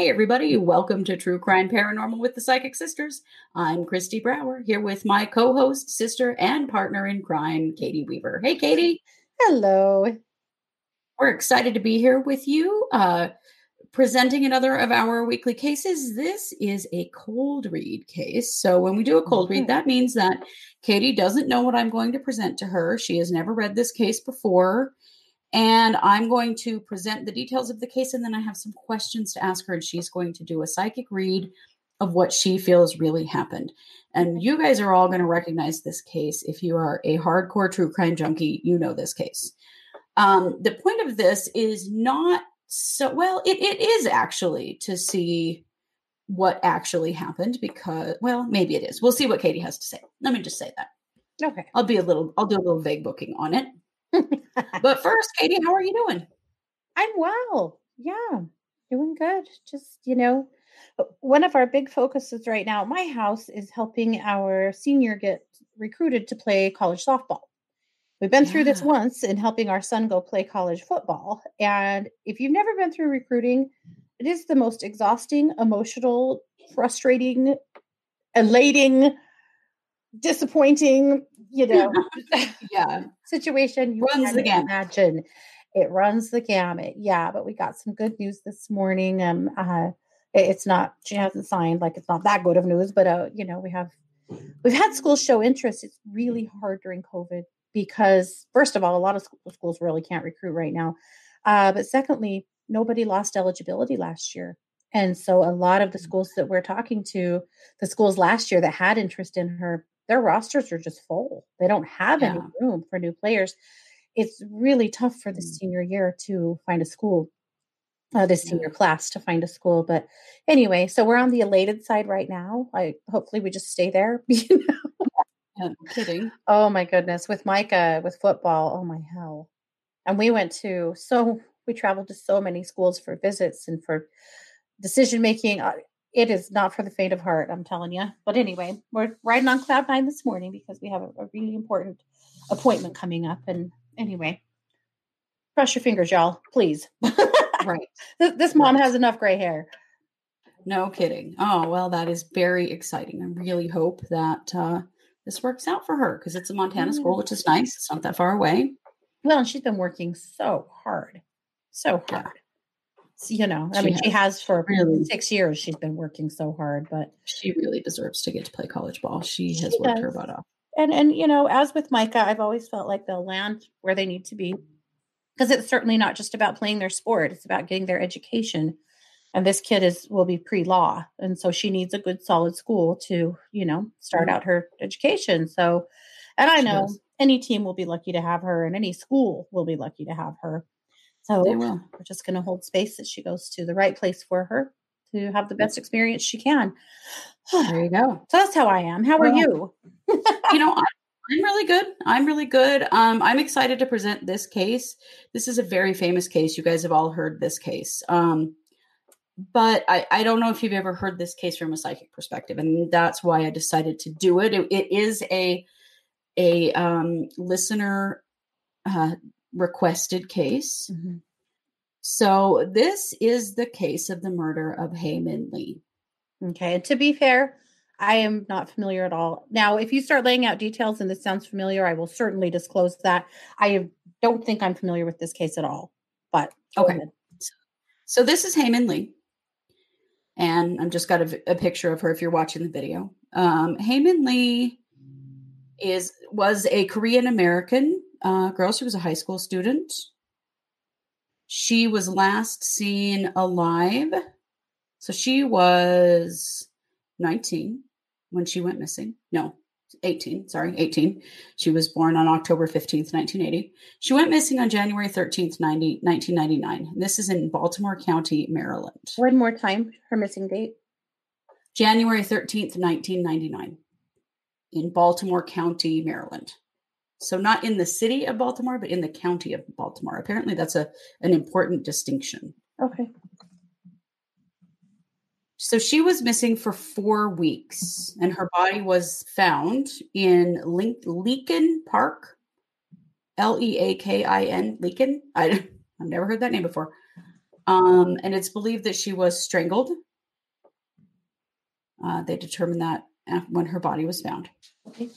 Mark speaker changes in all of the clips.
Speaker 1: Hey, everybody, welcome to True Crime Paranormal with the Psychic Sisters. I'm Kristi Brower here with my co host, sister, and partner in crime, Katie Weaver. Hey, Katie.
Speaker 2: Hello.
Speaker 1: We're excited to be here with you, uh, presenting another of our weekly cases. This is a cold read case. So, when we do a cold read, that means that Katie doesn't know what I'm going to present to her. She has never read this case before. And I'm going to present the details of the case, and then I have some questions to ask her, and she's going to do a psychic read of what she feels really happened. And you guys are all going to recognize this case. If you are a hardcore true crime junkie, you know this case. Um, the point of this is not so well, it, it is actually to see what actually happened because, well, maybe it is. We'll see what Katie has to say. Let me just say that.
Speaker 2: Okay.
Speaker 1: I'll be a little, I'll do a little vague booking on it but first, Katie, how are you doing?
Speaker 2: I'm well. Yeah, doing good. Just, you know, uh, one of our big focuses right now at my house is helping our senior get recruited to play college softball. We've been yeah. through this once in helping our son go play college football. And if you've never been through recruiting, it is the most exhausting, emotional, frustrating, elating, disappointing, you know,
Speaker 1: yeah,
Speaker 2: situation you runs the gamut. imagine. It runs the gamut. Yeah, but we got some good news this morning. Um, uh, it's not she hasn't signed like it's not that good of news, but uh, you know, we have we've had schools show interest. It's really hard during COVID because first of all, a lot of schools really can't recruit right now. Uh, but secondly, nobody lost eligibility last year. And so a lot of the mm. schools that we're talking to, the schools last year that had interest in her, their rosters are just full. They don't have yeah. any room for new players. It's really tough for the mm. senior year to find a school, uh, the senior yeah. class to find a school. But anyway, so we're on the elated side right now. I hopefully we just stay there. You know?
Speaker 1: yeah, kidding.
Speaker 2: Oh my goodness, with Micah with football. Oh my hell! And we went to so we traveled to so many schools for visits and for decision making. It is not for the faint of heart, I'm telling you. But anyway, we're riding on cloud nine this morning because we have a, a really important appointment coming up. And anyway, cross your fingers, y'all, please.
Speaker 1: right.
Speaker 2: this, this mom right. has enough gray hair.
Speaker 1: No kidding. Oh, well, that is very exciting. I really hope that uh, this works out for her because it's a Montana school, which is nice. It's not that far away.
Speaker 2: Well, she's been working so hard, so hard. Yeah you know, I she mean, has, she has for really six years. She's been working so hard, but
Speaker 1: she really deserves to get to play college ball. She, she has worked does. her butt off.
Speaker 2: And and you know, as with Micah, I've always felt like they'll land where they need to be because it's certainly not just about playing their sport; it's about getting their education. And this kid is will be pre law, and so she needs a good, solid school to you know start mm-hmm. out her education. So, and I know any team will be lucky to have her, and any school will be lucky to have her. So we're just going to hold space that she goes to the right place for her to have the best experience she can.
Speaker 1: there you go.
Speaker 2: So that's how I am. How well, are you?
Speaker 1: you know, I, I'm really good. I'm really good. Um, I'm excited to present this case. This is a very famous case. You guys have all heard this case. Um, but I, I don't know if you've ever heard this case from a psychic perspective, and that's why I decided to do it. it, it is a a um, listener uh, requested case. Mm-hmm. So this is the case of the murder of Min Lee.
Speaker 2: Okay, and to be fair, I am not familiar at all. Now, if you start laying out details and this sounds familiar, I will certainly disclose that. I don't think I'm familiar with this case at all. But
Speaker 1: okay. So this is Hae Min Lee. And I've just got a, a, picture of her if you're watching the video. Um, Hae Min Lee is was a Korean American uh, girl. She was a high school student. She was last seen alive. So she was 19 when she went missing. No, 18, sorry, 18. She was born on October 15th, 1980. She went missing on January 13th, 90, 1999. This is in Baltimore County, Maryland.
Speaker 2: One more time, her missing date.
Speaker 1: January 13th, 1999, in Baltimore County, Maryland. So not in the city of Baltimore, but in the county of Baltimore. Apparently that's a an important distinction.
Speaker 2: Okay.
Speaker 1: So she was missing for four weeks, and her body was found in Link- Leakin Park, L E A K I N, Leakin. I, I've never heard that name before. Um, and it's believed that she was strangled. Uh, they determined that when her body was found. Okay.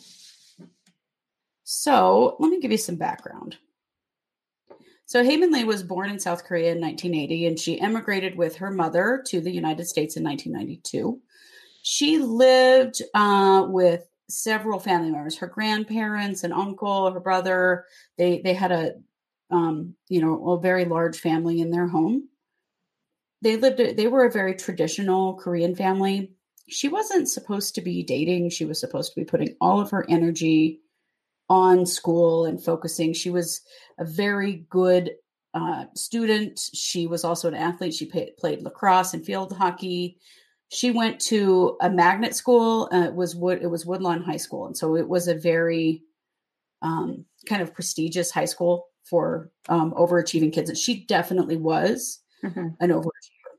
Speaker 1: So let me give you some background. So Hae Lee was born in South Korea in 1980, and she emigrated with her mother to the United States in 1992. She lived uh, with several family members, her grandparents, an uncle, her brother. They they had a um, you know a very large family in their home. They lived. They were a very traditional Korean family. She wasn't supposed to be dating. She was supposed to be putting all of her energy on school and focusing. She was a very good uh, student. She was also an athlete. She pay, played lacrosse and field hockey. She went to a magnet school. Uh, it was Wood. It was Woodlawn High School, and so it was a very um, kind of prestigious high school for um, overachieving kids. And she definitely was mm-hmm. an overachiever.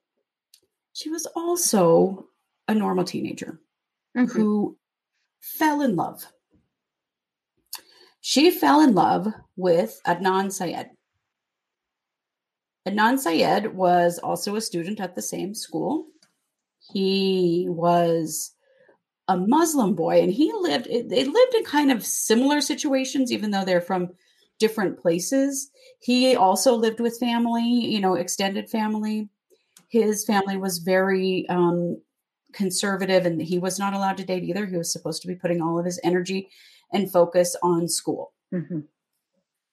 Speaker 1: She was also a normal teenager mm-hmm. who fell in love she fell in love with Adnan Syed. Adnan Syed was also a student at the same school. He was a Muslim boy and he lived they lived in kind of similar situations even though they're from different places. He also lived with family, you know, extended family. His family was very um, conservative and he was not allowed to date either. He was supposed to be putting all of his energy and focus on school. Mm-hmm.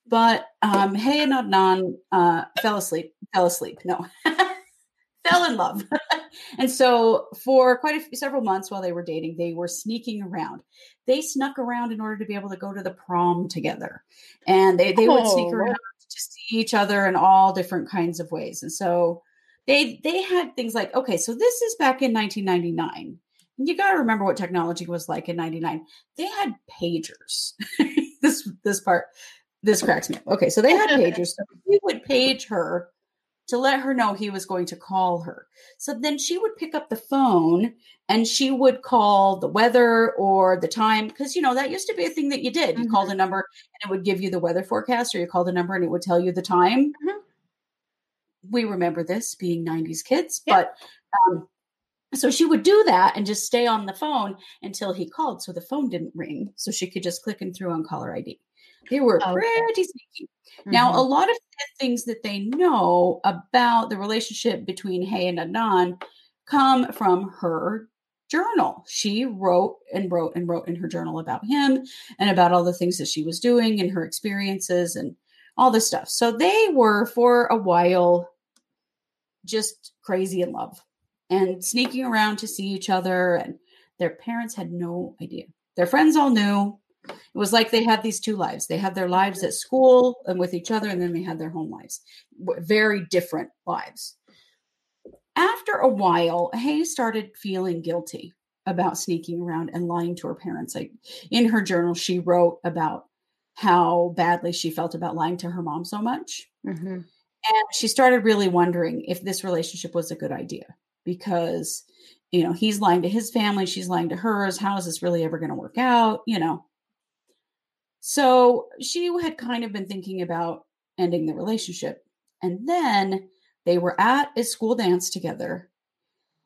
Speaker 1: But um, Hae and Adnan uh, fell asleep. Fell asleep. No, fell in love. and so, for quite a few, several months while they were dating, they were sneaking around. They snuck around in order to be able to go to the prom together, and they they would sneak oh, around to see each other in all different kinds of ways. And so, they they had things like, okay, so this is back in 1999 you got to remember what technology was like in 99 they had pagers. This this part this cracks me up. Okay so they had pagers. So he would page her to let her know he was going to call her. So then she would pick up the phone and she would call the weather or the time because you know that used to be a thing that you did. You mm-hmm. called a number and it would give you the weather forecast or you called a number and it would tell you the time. Mm-hmm. we remember this being 90s kids yeah. but um, so she would do that and just stay on the phone until he called. So the phone didn't ring. So she could just click him through on caller ID. They were okay. pretty sneaky. Mm-hmm. Now, a mm-hmm. lot of things that they know about the relationship between Hae and Adnan come from her journal. She wrote and wrote and wrote in her journal about him and about all the things that she was doing and her experiences and all this stuff. So they were for a while just crazy in love and sneaking around to see each other. And their parents had no idea. Their friends all knew. It was like they had these two lives. They had their lives at school and with each other, and then they had their home lives. Very different lives. After a while, Hae started feeling guilty about sneaking around and lying to her parents. Like in her journal, she wrote about how badly she felt about lying to her mom so much. Mm-hmm. And she started really wondering if this relationship was a good idea because you know he's lying to his family she's lying to hers how is this really ever going to work out you know? So she had kind of been thinking about ending the relationship and then they were at a school dance together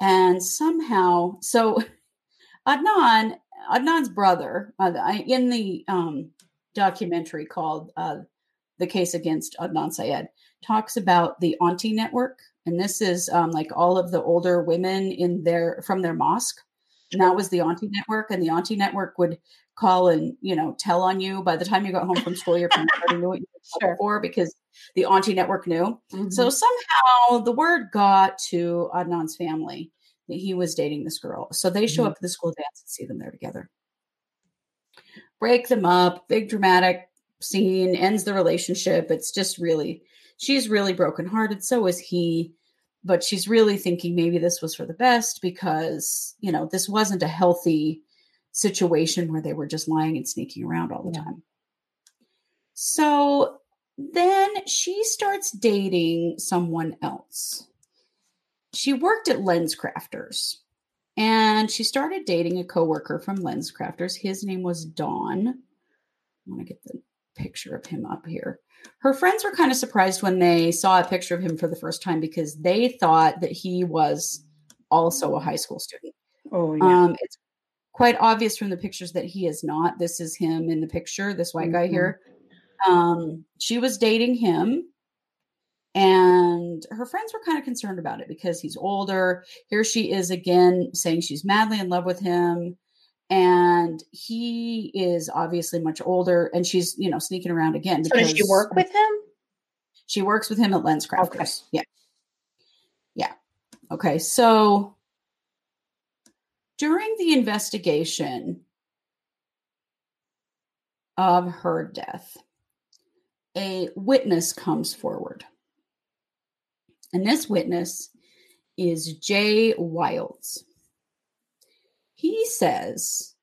Speaker 1: and somehow so adnan adnan's brother uh, in the um, documentary called uh, the case against adnan syed talks about the auntie network and this is um, like all of the older women in their from their mosque and that was the auntie network and the auntie network would call and you know tell on you by the time you got home from school your parents already knew what you were sure. for because the auntie network knew mm-hmm. so somehow the word got to adnan's family that he was dating this girl so they show mm-hmm. up at the school dance and see them there together break them up big dramatic scene ends the relationship it's just really she's really brokenhearted. So is he. But she's really thinking maybe this was for the best because, you know, this wasn't a healthy situation where they were just lying and sneaking around all the yeah. time. So then she starts dating someone else. She worked at LensCrafters and she started dating a coworker from LensCrafters. His name was Don. I want to get the picture of him up here. Her friends were kind of surprised when they saw a picture of him for the first time because they thought that he was also a high school student.
Speaker 2: Oh, yeah.
Speaker 1: Um, it's quite obvious from the pictures that he is not. This is him in the picture, this white guy
Speaker 2: Mhm.
Speaker 1: here. Um, she was dating him, and her friends were kind of concerned about it because he's older. Here she is again saying she's madly in love with him. And he is obviously much older, and she's you know sneaking around again.
Speaker 2: So does she work with him?
Speaker 1: she works with him at Lens Crafters. Yeah. Yeah. Okay. So during the investigation of her death, a witness comes forward. And this witness is Jay Wilds. He says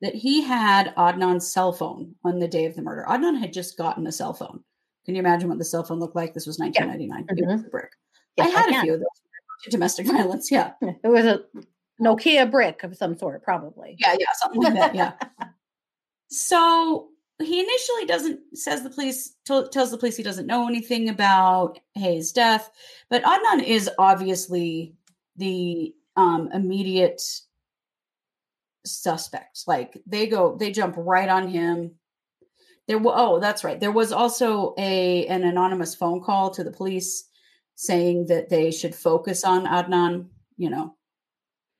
Speaker 1: that he had Adnan's cell phone on the day of the murder. Adnan had just gotten a cell phone. Can you imagine what the cell phone looked like? This was 1999. It was a brick. I had a few of those. Domestic violence. Yeah.
Speaker 2: It was a Nokia brick of some sort, probably.
Speaker 1: Yeah. Yeah. Something like that. Yeah. so he initially doesn't says the police t- tells the police he doesn't know anything about Hae's death, but Adnan is obviously the um, immediate suspect. Like they go, they jump right on him. There, wa- oh, that's right. There was also a an anonymous phone call to the police saying that they should focus on Adnan. You know,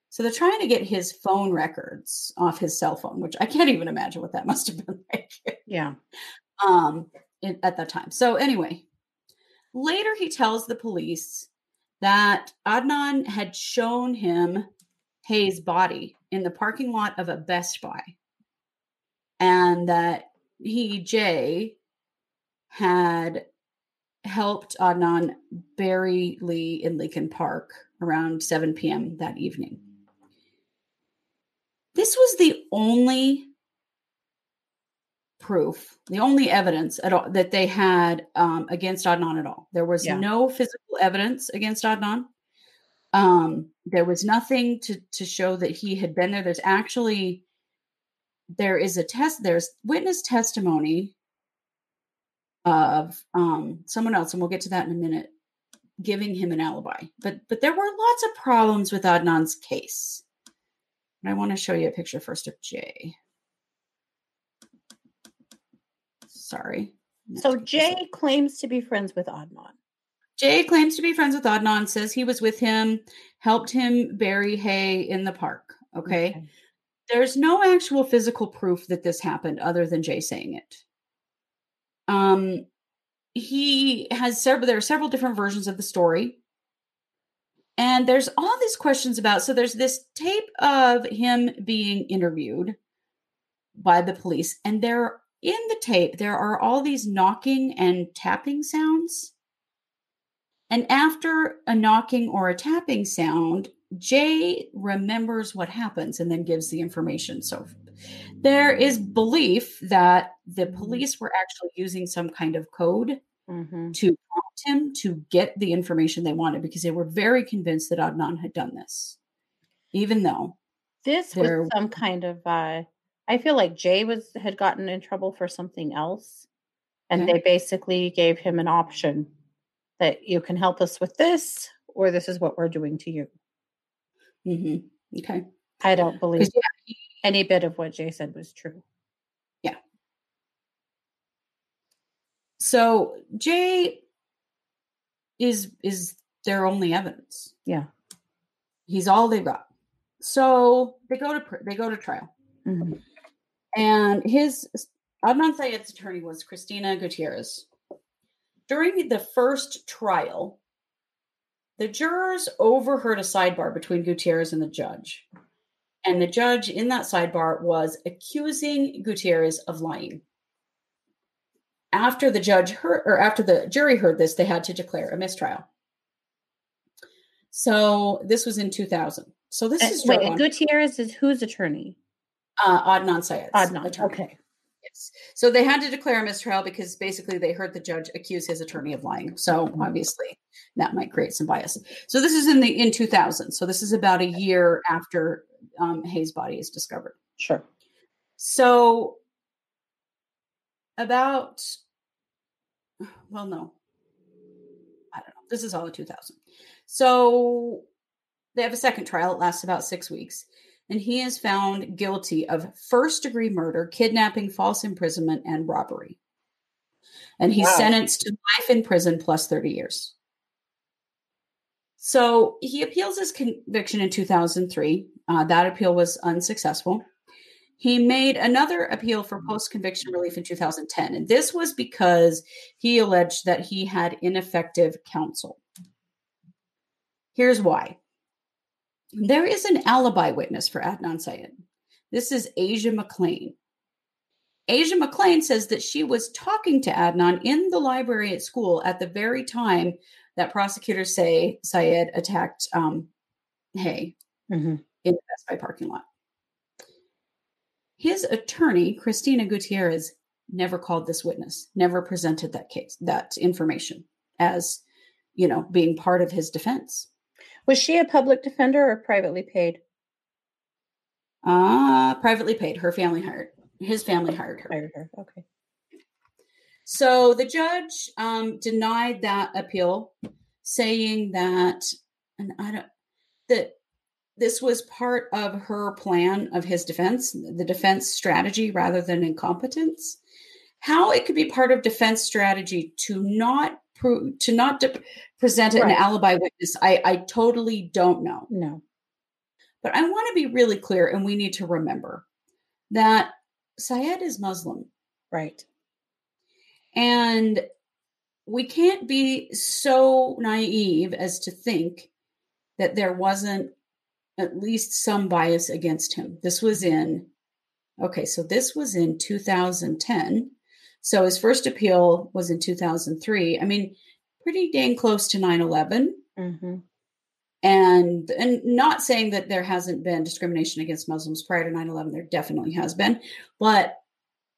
Speaker 1: so they're trying to get his phone records off his cell phone, which I can't even imagine what that must have been like
Speaker 2: Yeah.
Speaker 1: um in, at that time. So anyway, later he tells the police that Adnan had shown him Hae's body in the parking lot of a Best Buy, and that he Jay had helped Adnan bury Lee in Lincoln Park around 7 p.m. that evening. This was the only proof, the only evidence at all that they had um, against Adnan at all. There was
Speaker 2: Yeah.
Speaker 1: no physical evidence against Adnan. Um, there was nothing to to show that he had been there. There's actually there is a test. There's witness testimony of um, someone else, and we'll get to that in a minute, giving him an alibi. But but there were lots of problems with Adnan's case. And I want to show you a picture first of Jay. Sorry.
Speaker 2: So
Speaker 1: Let's get this up.
Speaker 2: Jay claims to be friends with Adnan.
Speaker 1: Jay claims to be friends with Adnan, says he was with him, helped him bury Hae in the park. Okay. There's no actual physical proof that this happened other than Jay saying it. Um he has several there are several different versions of the story. And there's all these questions about so there's this tape of him being interviewed by the police and there in the tape there are all these knocking and tapping sounds. And after a knocking or a tapping sound, Jay remembers what happens and then gives the information. So there is belief that the police were actually using some kind of code
Speaker 2: Mm-hmm.
Speaker 1: to prompt him to get the information they wanted because they were very convinced that Adnan had done this, even though
Speaker 2: This was some kind of uh I feel like Jay was had gotten in trouble for something else. And
Speaker 1: Okay.
Speaker 2: they basically gave him an option that you can help us with this, or this is what we're doing to you.
Speaker 1: Mhm. okay,
Speaker 2: I don't believe
Speaker 1: yeah,
Speaker 2: any bit of what Jay said was true. Yeah.
Speaker 1: So Jay is is their only evidence.
Speaker 2: Yeah.
Speaker 1: He's all they've got. So they go to they go to trial.
Speaker 2: Mhm.
Speaker 1: and his Adnan Syed's attorney was Christina Gutierrez. During the first trial, the jurors overheard a sidebar between Gutierrez and the judge. And the judge in that sidebar was accusing Gutierrez of lying. After the judge heard, or after the jury heard this, they had to declare a mistrial. So this was in 2000. So this
Speaker 2: Uh,
Speaker 1: is
Speaker 2: Wait, Gutierrez is whose attorney?
Speaker 1: uh, Adnan Syed's
Speaker 2: Adnan.
Speaker 1: attorney.
Speaker 2: Okay.
Speaker 1: So they had to declare a mistrial because basically they heard the judge accuse his attorney of lying. So obviously that might create some bias. So this is in the in 2000. So this is about a year after um, Hae's body is discovered.
Speaker 2: Sure.
Speaker 1: So about, well, no, I don't know. This is all in 2000. So they have a second trial. It lasts about six weeks. And he is found guilty of first degree murder, kidnapping, false imprisonment, and robbery. And he's wow. sentenced to life in prison plus 30 years. So he appeals his conviction in 2003. Uh, that appeal was unsuccessful. He made another appeal for post conviction relief in 2010. And this was because he alleged that he had ineffective counsel. Here's why there is an alibi witness for Adnan Syed. This is Asia McClain. Asia McClain says that she was talking to Adnan in the library at school at the very time that prosecutors say Syed attacked um, Hae mm-hmm. in the Best Buy parking lot. His attorney, Christina Gutierrez, never called this witness, never presented that case, that information as, you know, being part of his defense.
Speaker 2: Was she a public defender or privately paid?
Speaker 1: Ah, uh, privately paid. Her family hired. His family hired her.
Speaker 2: Hired her. Okay.
Speaker 1: So the judge um, denied that appeal, saying that, and I don't that this was part of her plan of his defense, the defense strategy rather than incompetence. How it could be part of defense strategy to not pro- to not de- present right. an alibi witness, I, I totally don't know.
Speaker 2: No.
Speaker 1: But I want to be really clear, and we need to remember that Syed is Muslim.
Speaker 2: Right.
Speaker 1: And we can't be so naive as to think that there wasn't at least some bias against him. This was in, okay, so this was in 2010. So his first appeal was in 2003. I mean, pretty dang close to 9 11. Mm-hmm. And, and not saying that there hasn't been discrimination against Muslims prior to 9 11, there definitely has been. But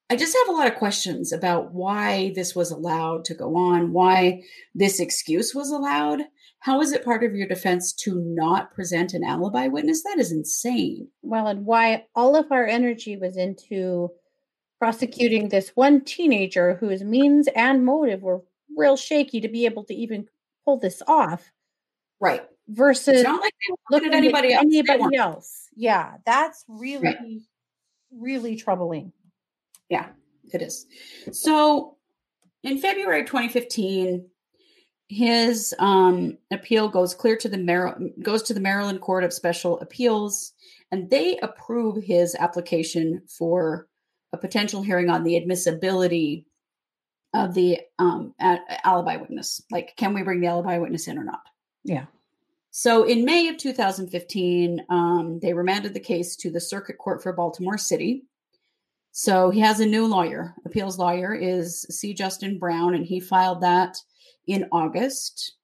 Speaker 1: I just have a lot of questions about why this was allowed to go on, why this excuse was allowed. How is it part of your defense to not present an alibi witness? That is insane.
Speaker 2: Well, and why all of our energy was into prosecuting this one teenager whose means and motive were real shaky to be able to even pull this off.
Speaker 1: Right.
Speaker 2: Versus it's not like look at anybody else. Anybody else. Yeah, that's really, right. really troubling.
Speaker 1: Yeah, it is. So in February 2015, his um, appeal goes clear to the Mar- goes to the Maryland Court of Special Appeals, and they approve his application for a potential hearing on the admissibility of the um, alibi witness. Like, can we bring the alibi witness in or not?
Speaker 2: Yeah.
Speaker 1: So in May of 2015, um, they remanded the case to the Circuit Court for Baltimore City. So he has a new lawyer. Appeals lawyer is C. Justin Brown, and he filed that in August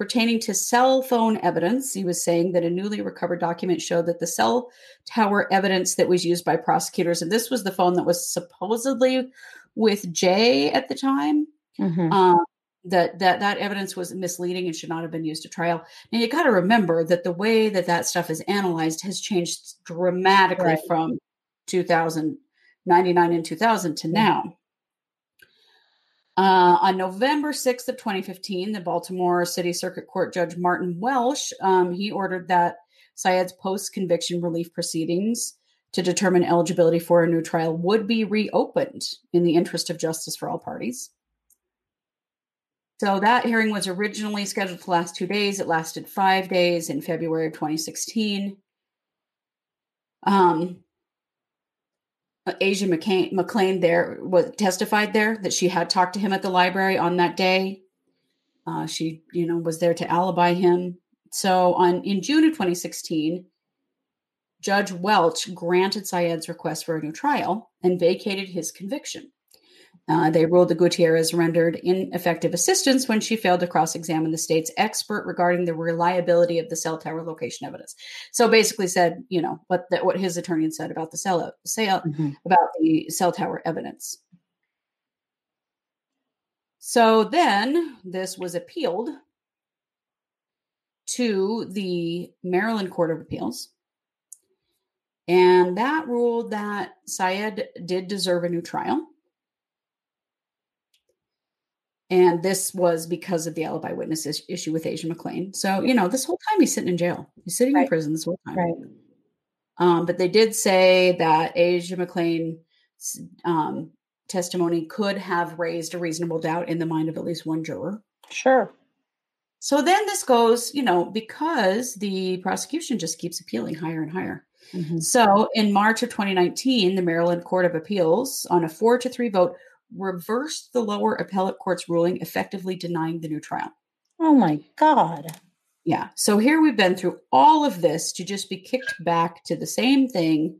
Speaker 1: pertaining to cell phone evidence, he was saying that a newly recovered document showed that the cell tower evidence that was used by prosecutors, and this was the phone that was supposedly with Jay at the time, mm-hmm. um, that that that evidence was misleading and should not have been used at trial. Now you got to remember that the way that that stuff is analyzed has changed dramatically right. from 2099 and 2000 to now. Uh, on November 6th of 2015, the Baltimore City Circuit Court Judge Martin Welch, um, he ordered that Syed's post-conviction relief proceedings to determine eligibility for a new trial would be reopened in the interest of justice for all parties. So that hearing was originally scheduled to last two days. It lasted five days in February of 2016. Um, Asia McCain, McClain there was testified there that she had talked to him at the library on that day. Uh, she, you know, was there to alibi him. So on in June of 2016, Judge Welch granted Syed's request for a new trial and vacated his conviction. Uh, they ruled that Gutierrez rendered ineffective assistance when she failed to cross examine the state's expert regarding the reliability of the cell tower location evidence. So basically, said you know what the, what his attorney had said about the cell sale mm-hmm. about the cell tower evidence. So then this was appealed to the Maryland Court of Appeals. And that ruled that Syed did deserve a new trial And this was because of the alibi witness issue with Asia McClain. So, you know, this whole time he's sitting in jail. He's sitting right. in prison this whole time.
Speaker 2: Right.
Speaker 1: Um, but they did say that Asia McClain's um, testimony could have raised a reasonable doubt in the mind of at least one juror.
Speaker 2: Sure.
Speaker 1: So then this goes, you know, because the prosecution just keeps appealing higher and higher. Mm-hmm. So in March of 2019, the Maryland Court of Appeals, on a four to three vote, reversed the lower appellate court's ruling, effectively denying the new trial.
Speaker 2: Oh my God.
Speaker 1: Yeah. So here we've been through all of this to just be kicked back to the same thing.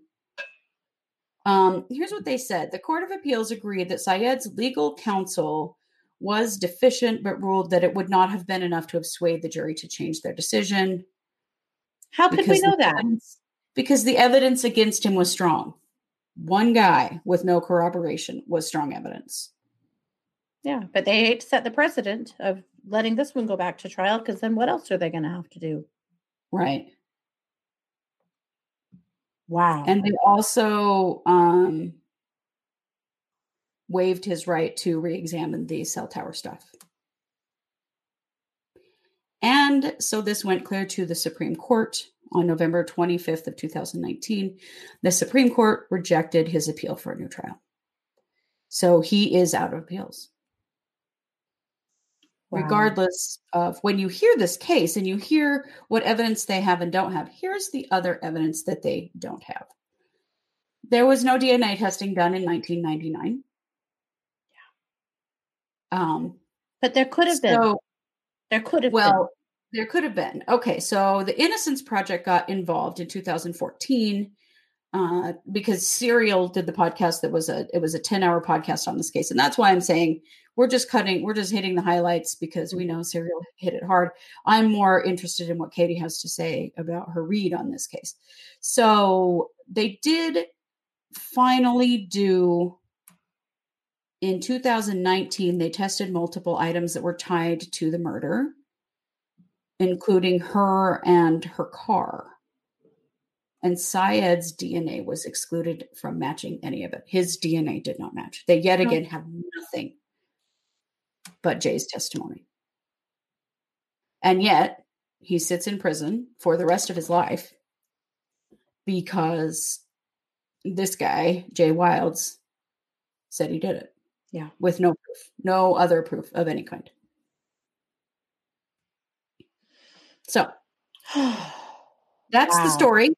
Speaker 1: Um, here's what they said The Court of Appeals agreed that Syed's legal counsel was deficient, but ruled that it would not have been enough to have swayed the jury to change their decision.
Speaker 2: How could we know that?
Speaker 1: Evidence, because the evidence against him was strong. One guy with no corroboration was strong evidence.
Speaker 2: Yeah, but they hate to set the precedent of letting this one go back to trial because then what else are they going to have to do?
Speaker 1: Right.
Speaker 2: Wow.
Speaker 1: And they also um, waived his right to re-examine the cell tower stuff. And so this went clear to the Supreme Court on November 25th of 2019. The Supreme Court rejected his appeal for a new trial. So he is out of appeals. Wow. Regardless of when you hear this case and you hear what evidence they have and don't have, here's the other evidence that they don't have. There was no DNA testing done in 1999. Um,
Speaker 2: but there could have so, been. There could have
Speaker 1: well,
Speaker 2: been.
Speaker 1: There could have been. Okay, so the Innocence Project got involved in 2014 uh, because Serial did the podcast that was a it was a 10 hour podcast on this case, and that's why I'm saying we're just cutting, we're just hitting the highlights because we know Serial hit it hard. I'm more interested in what Katie has to say about her read on this case. So they did finally do in 2019, they tested multiple items that were tied to the murder, including her and her car. And Syed's DNA was excluded from matching any of it. His DNA did not match. They yet again have nothing but Jay's testimony. And yet, he sits in prison for the rest of his life because this guy, Jay Wilds, said he did it.
Speaker 2: Yeah.
Speaker 1: With no proof, no other proof of any kind. So that's wow. the story.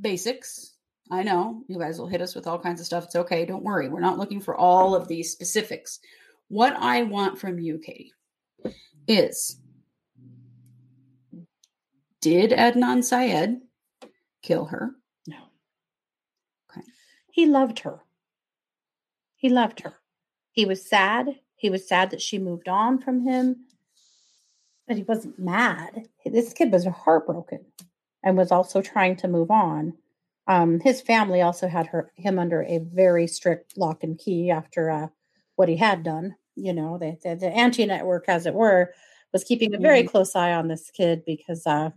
Speaker 1: Basics. I know you guys will hit us with all kinds of stuff. It's okay. Don't worry. We're not looking for all of these specifics. What I want from you, Katie, is did Adnan Syed kill her?
Speaker 2: No. Okay. He loved her. He loved her. He was sad. He was sad that she moved on from him, but he wasn't mad. This kid was heartbroken and was also trying to move on. Um, his family also had her him under a very strict lock and key after uh, what he had done. You know, the, auntie network, as it were, was keeping a very mm-hmm. close eye on this kid because uh,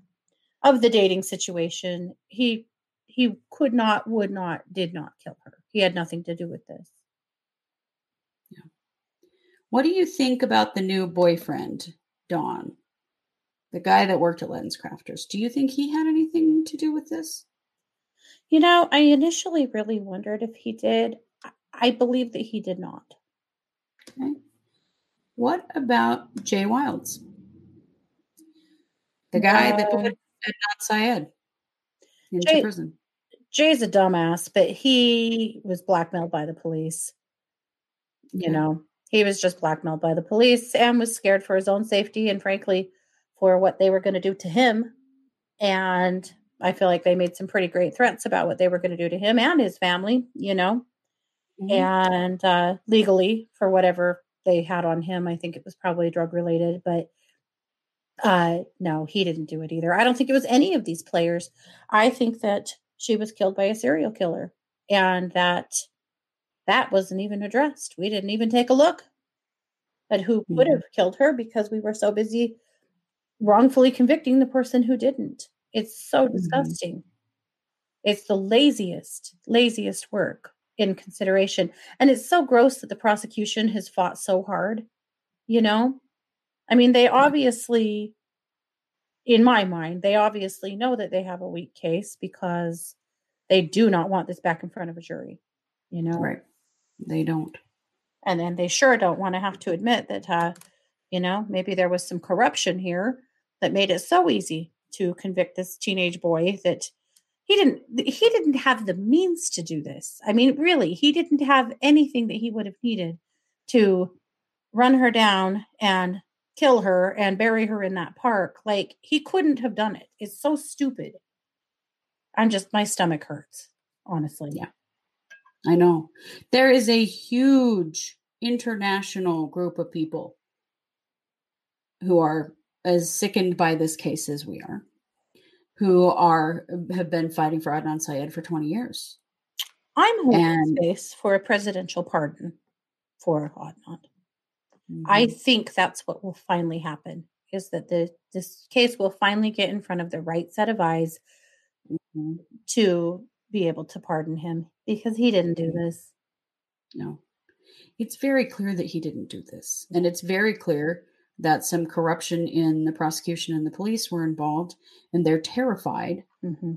Speaker 2: of the dating situation. He he could not, would not, did not kill her. He had nothing to do with this.
Speaker 1: What do you think about the new boyfriend, Don? The guy that worked at Lens Crafters, Do you think he had anything to do with this?
Speaker 2: You know, I initially really wondered if he did. I believe that he did not.
Speaker 1: Okay. What about Jay Wilds? The guy uh, that put Adnan Syed into Jay, prison.
Speaker 2: Jay's a dumbass, but he was blackmailed by the police. You know, he was just blackmailed by the police and was scared for his own safety and, frankly, for what they were going to do to him. And I feel like they made some pretty great threats about what they were going to do to him and his family, you know, mm-hmm. and uh, legally for whatever they had on him. I think it was probably drug related, but uh, no, he didn't do it either. I don't think it was any of these players. I think that she was killed by a serial killer and that that wasn't even addressed. We didn't even take a look at who could mm-hmm. have killed her because we were so busy wrongfully convicting the person who didn't. It's so mm-hmm. disgusting. It's the laziest, laziest work in consideration. And it's so gross that the prosecution has fought so hard you know? I mean, they obviously, in my mind, they obviously know that they have a weak case because they do not want this back in front of a jury, you know?
Speaker 1: Right. They don't.
Speaker 2: And then they sure don't want to have to admit that, uh, you know, maybe there was some corruption here that made it so easy to convict this teenage boy that he didn't he didn't have the means to do this. I mean, really, he didn't have anything that he would have needed to run her down and kill her and bury her in that park. Like he couldn't have done it. It's so stupid. I'm just my stomach hurts, honestly.
Speaker 1: Yeah. I know. There is a huge international group of people who are as sickened by this case as we are, who are have been fighting for Adnan Syed for 20 years.
Speaker 2: I'm holding and, space for a presidential pardon for Adnan. Mm-hmm. I think that's what will finally happen is that the this case will finally get in front of the right set of eyes mm-hmm. to be able to pardon him because he didn't do mm-hmm. this.
Speaker 1: No. It's very clear that he didn't do this. And it's very clear that some corruption in the prosecution and the police were involved, and they're terrified mm-hmm.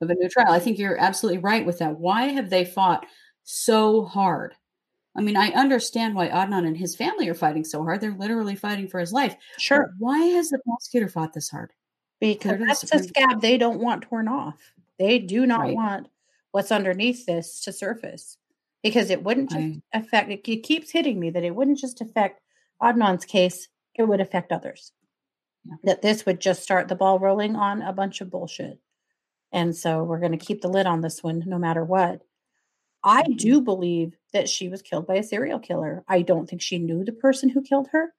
Speaker 1: of a new trial. I think you're absolutely right with that. Why have they fought so hard? I mean, I understand why Adnan and his family are fighting so hard. They're literally fighting for his life.
Speaker 2: Sure.
Speaker 1: But why has the prosecutor fought this hard?
Speaker 2: Because that's a scab they don't want torn off. They do not right. want what's underneath this to surface because it wouldn't just I, affect it keeps hitting me that it wouldn't just affect Adnan's case, it would affect others. Yeah. That this would just start the ball rolling on a bunch of bullshit. And so we're going to keep the lid on this one no matter what. I mm-hmm. do believe that she was killed by a serial killer. I don't think she knew the person who killed her.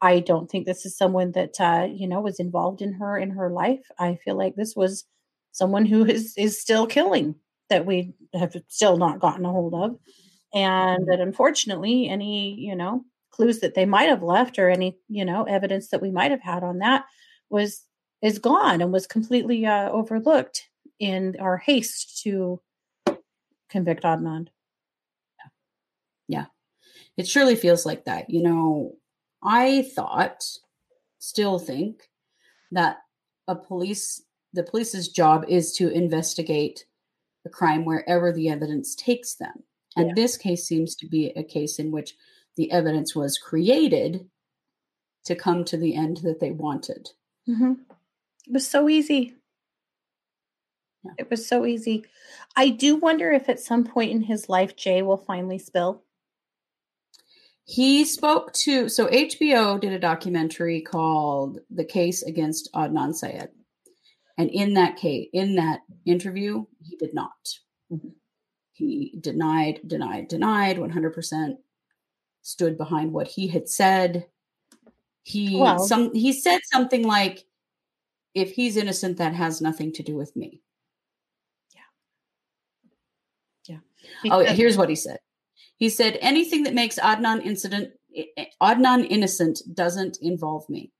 Speaker 2: I don't think this is someone that uh, you know was involved in her in her life. I feel like this was someone who is is still killing that we have still not gotten a hold of, and that unfortunately, any you know clues that they might have left or any you know evidence that we might have had on that was is gone and was completely uh, overlooked in our haste to convict Adnan.
Speaker 1: Yeah. It surely feels like that. You know, I thought, still think, that a police the police's job is to investigate a crime wherever the evidence takes them. And yeah. this case seems to be a case in which the evidence was created to come to the end that they wanted.
Speaker 2: Mm-hmm. It was so easy. Yeah. It was so easy. I do wonder if at some point in his life Jay will finally spill.
Speaker 1: He spoke to so HBO did a documentary called The Case Against Adnan Syed. And in that case, in that interview, he did not. Mm-hmm. He denied, denied, denied 100% stood behind what he had said. He some he said something like if he's innocent that has nothing to do with me.
Speaker 2: Yeah.
Speaker 1: Yeah. oh, here's what he said. He said anything that makes Adnan incident Adnan innocent doesn't involve me.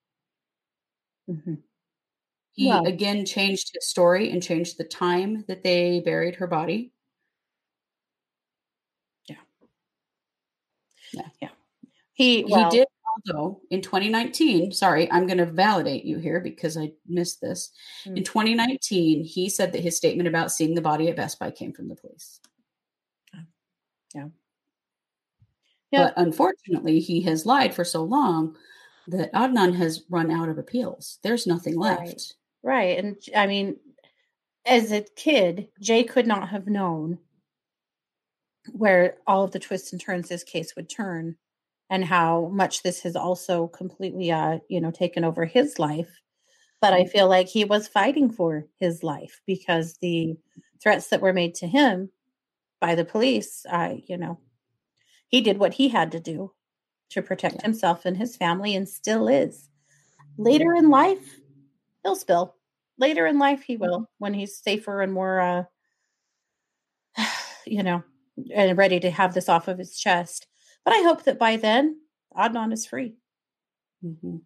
Speaker 1: Mm-hmm. He again changed his story and changed the time that they buried her body.
Speaker 2: Yeah. Yeah.
Speaker 1: He well, he did also in 2019. Sorry, I'm going to validate you here because I missed this. Mm-hmm. In 2019, he said that his statement about seeing the body at Best Buy came from the police.
Speaker 2: Yeah.
Speaker 1: Yeah. But unfortunately, he has lied for so long that Adnan has run out of appeals. There's nothing left.
Speaker 2: Right. right. And I mean, as a kid, Jay could not have known where all of the twists and turns this case would turn and how much this has also completely uh you know taken over his life but i mm-hmm. feel like he was fighting for his life because the threats that were made to him by the police uh you know he did what he had to do to protect yeah. himself and his family and still is later in life he'll spill later in life he will mm-hmm. when he's safer and more uh you know and ready to have this off of his chest. But I hope that by then Adnan is free.
Speaker 1: Mm-hmm.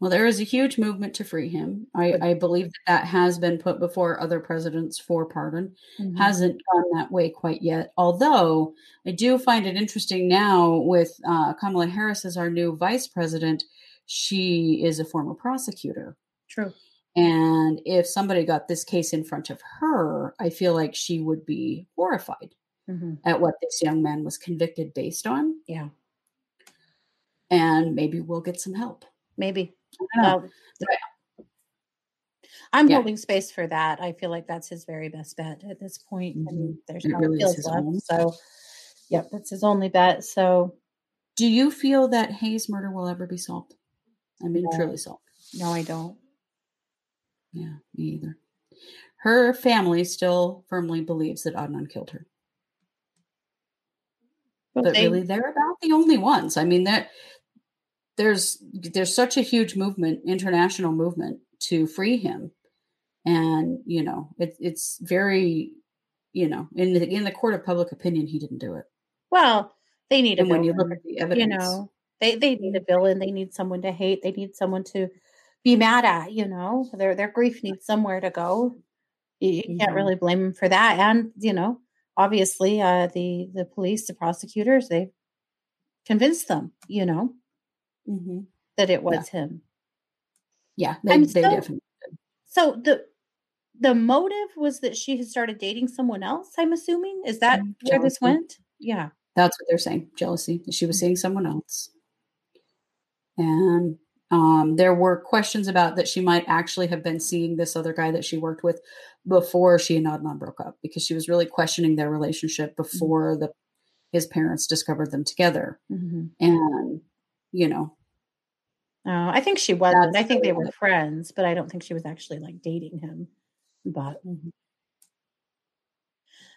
Speaker 1: Well, there is a huge movement to free him. I, I believe that, that has been put before other presidents for pardon. Mm-hmm. Hasn't gone that way quite yet. Although I do find it interesting now with uh, Kamala Harris as our new vice president. She is a former prosecutor.
Speaker 2: True.
Speaker 1: And if somebody got this case in front of her, I feel like she would be horrified mm-hmm. at what this young man was convicted based on.
Speaker 2: Yeah.
Speaker 1: And maybe we'll get some help.
Speaker 2: Maybe. Um, I'm yeah. holding space for that. I feel like that's his very best bet at this point. Mm-hmm. And there's no really left. Own. So, yep, that's his only bet. So,
Speaker 1: do you feel that Hae's murder will ever be solved? I mean,
Speaker 2: no.
Speaker 1: truly solved.
Speaker 2: No, I don't.
Speaker 1: Yeah, me either. Her family still firmly believes that Adnan killed her. But, but they, really, they're about the only ones. I mean, that there's there's such a huge movement, international movement to free him, and you know, it, it's very, you know, in the in the court of public opinion, he didn't do it.
Speaker 2: Well, they need a and when you look at the evidence, you know, they they need a villain. They need someone to hate. They need someone to be mad at. You know, their their grief needs somewhere to go. You, you can't really blame them for that. And you know, obviously, uh, the the police, the prosecutors, they convinced them. You know, mm-hmm. that it was
Speaker 1: yeah.
Speaker 2: him.
Speaker 1: Yeah, they, they so, definitely. Did.
Speaker 2: So the the motive was that she had started dating someone else. I'm assuming is that mm, where this went? Yeah,
Speaker 1: that's what they're saying. Jealousy. She was seeing someone else, and um, there were questions about that she might actually have been seeing this other guy that she worked with before she and Adnan broke up because she was really questioning their relationship mm-hmm. before mm-hmm. the his parents discovered them together. Mm-hmm. And you know,
Speaker 2: oh, I think she wasn't. I think they were friends, but I don't think she was actually like dating him. But mm-hmm.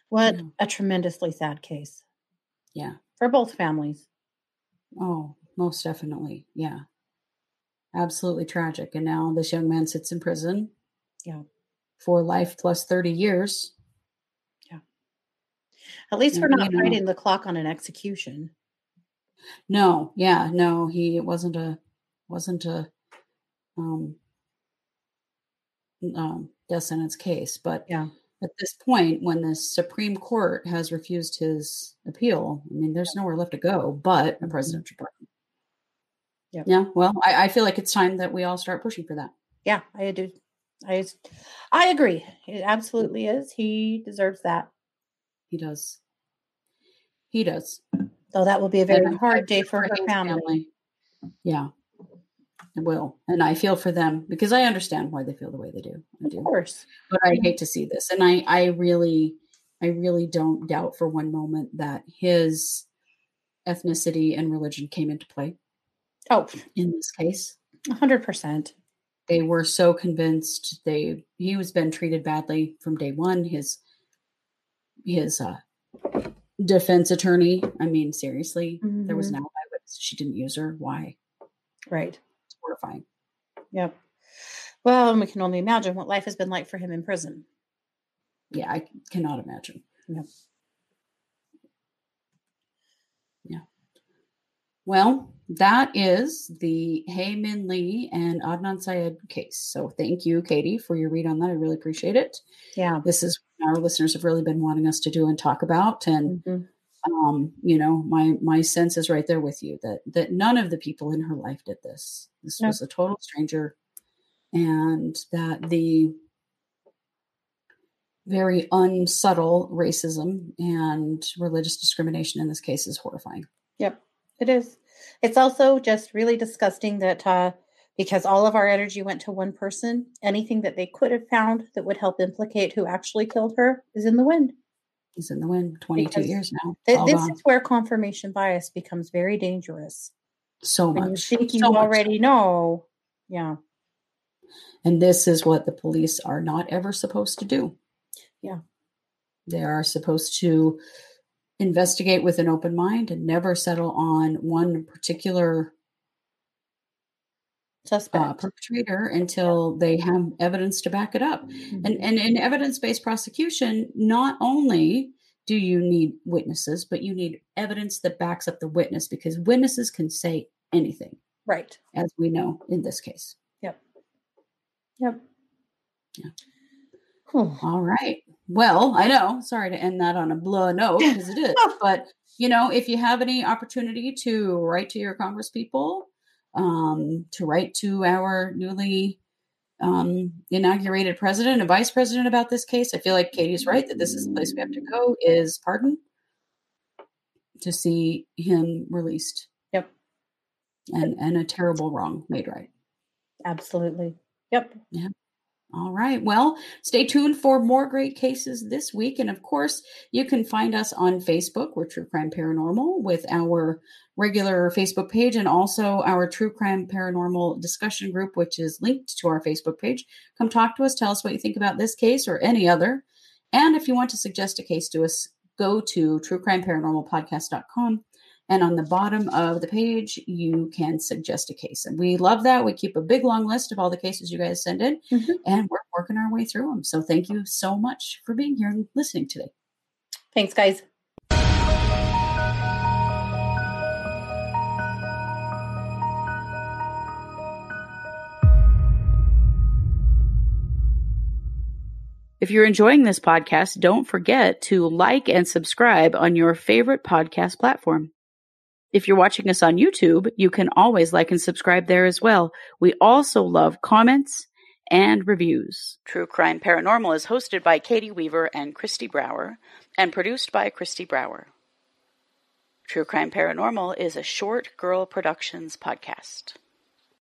Speaker 2: what a tremendously sad case.
Speaker 1: Yeah.
Speaker 2: For both families.
Speaker 1: Oh, most definitely. Yeah absolutely tragic. And now this young man sits in prison.
Speaker 2: Yeah.
Speaker 1: For life plus 30 years.
Speaker 2: Yeah. At least we're not fighting the clock on an execution.
Speaker 1: No, yeah, no, he it wasn't a wasn't a um um death sentence case, but
Speaker 2: yeah.
Speaker 1: At this point, when the Supreme Court has refused his appeal, I mean, there's nowhere left to go but a mm-hmm. presidential pardon.
Speaker 2: Yep.
Speaker 1: Yeah. Well, I, I feel like it's time that we all start pushing for that.
Speaker 2: Yeah, I do. I I agree. It absolutely is. He deserves that.
Speaker 1: He does. He does.
Speaker 2: Though that will be a very and hard day for, for her family. family.
Speaker 1: Yeah, it will. And I feel for them because I understand why they feel the way they do. I do.
Speaker 2: Of course.
Speaker 1: But I mm-hmm. hate to see this. And I, I really, I really don't doubt for one moment that his ethnicity and religion came into play.
Speaker 2: Oh,
Speaker 1: in this case,
Speaker 2: hundred percent.
Speaker 1: They were so convinced they he was been treated badly from day one. His his uh, defense attorney. I mean, seriously, mm-hmm. there was an mm-hmm. alibi witness. She didn't use her. Why?
Speaker 2: Right.
Speaker 1: It's horrifying.
Speaker 2: Yep. Well, and we can only imagine what life has been like for him in prison.
Speaker 1: Yeah, I cannot imagine.
Speaker 2: Yep.
Speaker 1: Yeah. Well, that is the Hae Min Lee and Adnan Syed case. So thank you, Katie, for your read on that. I really appreciate it.
Speaker 2: Yeah.
Speaker 1: This is our listeners have really been wanting us to do and talk about. And mm-hmm. um, you know, my my sense is right there with you that that none of the people in her life did this. This no. was a total stranger. And that the very unsubtle racism and religious discrimination in this case is horrifying.
Speaker 2: Yep. It is. It's also just really disgusting that uh, because all of our energy went to one person, anything that they could have found that would help implicate who actually killed her is in the wind.
Speaker 1: Is in the wind. Twenty two years now.
Speaker 2: Th- this gone. is where confirmation bias becomes very dangerous.
Speaker 1: So when
Speaker 2: much. You think you so already much. know. Yeah.
Speaker 1: And this is what the police are not ever supposed to do.
Speaker 2: Yeah.
Speaker 1: They are supposed to investigate with an open mind and never settle on one particular
Speaker 2: suspect uh,
Speaker 1: perpetrator until they have evidence to back it up. Mm-hmm. And and in evidence-based prosecution, not only do you need witnesses, but you need evidence that backs up the witness because witnesses can say anything.
Speaker 2: Right.
Speaker 1: As we know in this case.
Speaker 2: Yep. Yep.
Speaker 1: Yeah. All right. Well, I know. Sorry to end that on a blow note because it is. but you know, if you have any opportunity to write to your congresspeople, um, to write to our newly um, inaugurated president and vice president about this case, I feel like Katie's right that this is the place we have to go. Is pardon to see him released.
Speaker 2: Yep.
Speaker 1: And and a terrible wrong made right.
Speaker 2: Absolutely. Yep.
Speaker 1: Yeah. All right. Well, stay tuned for more great cases this week. And of course, you can find us on Facebook. We're True Crime Paranormal with our regular Facebook page and also our True Crime Paranormal discussion group, which is linked to our Facebook page. Come talk to us. Tell us what you think about this case or any other. And if you want to suggest a case to us, go to truecrimeparanormalpodcast.com and on the bottom of the page, you can suggest a case. And we love that. We keep a big long list of all the cases you guys send in, mm-hmm. and we're working our way through them. So thank you so much for being here and listening today.
Speaker 2: Thanks, guys.
Speaker 1: If you're enjoying this podcast, don't forget to like and subscribe on your favorite podcast platform. If you're watching us on YouTube, you can always like and subscribe there as well. We also love comments and reviews. True Crime Paranormal is hosted by Katie Weaver and Kristi Brower and produced by Kristi Brower. True Crime Paranormal is a Short Girl Productions podcast.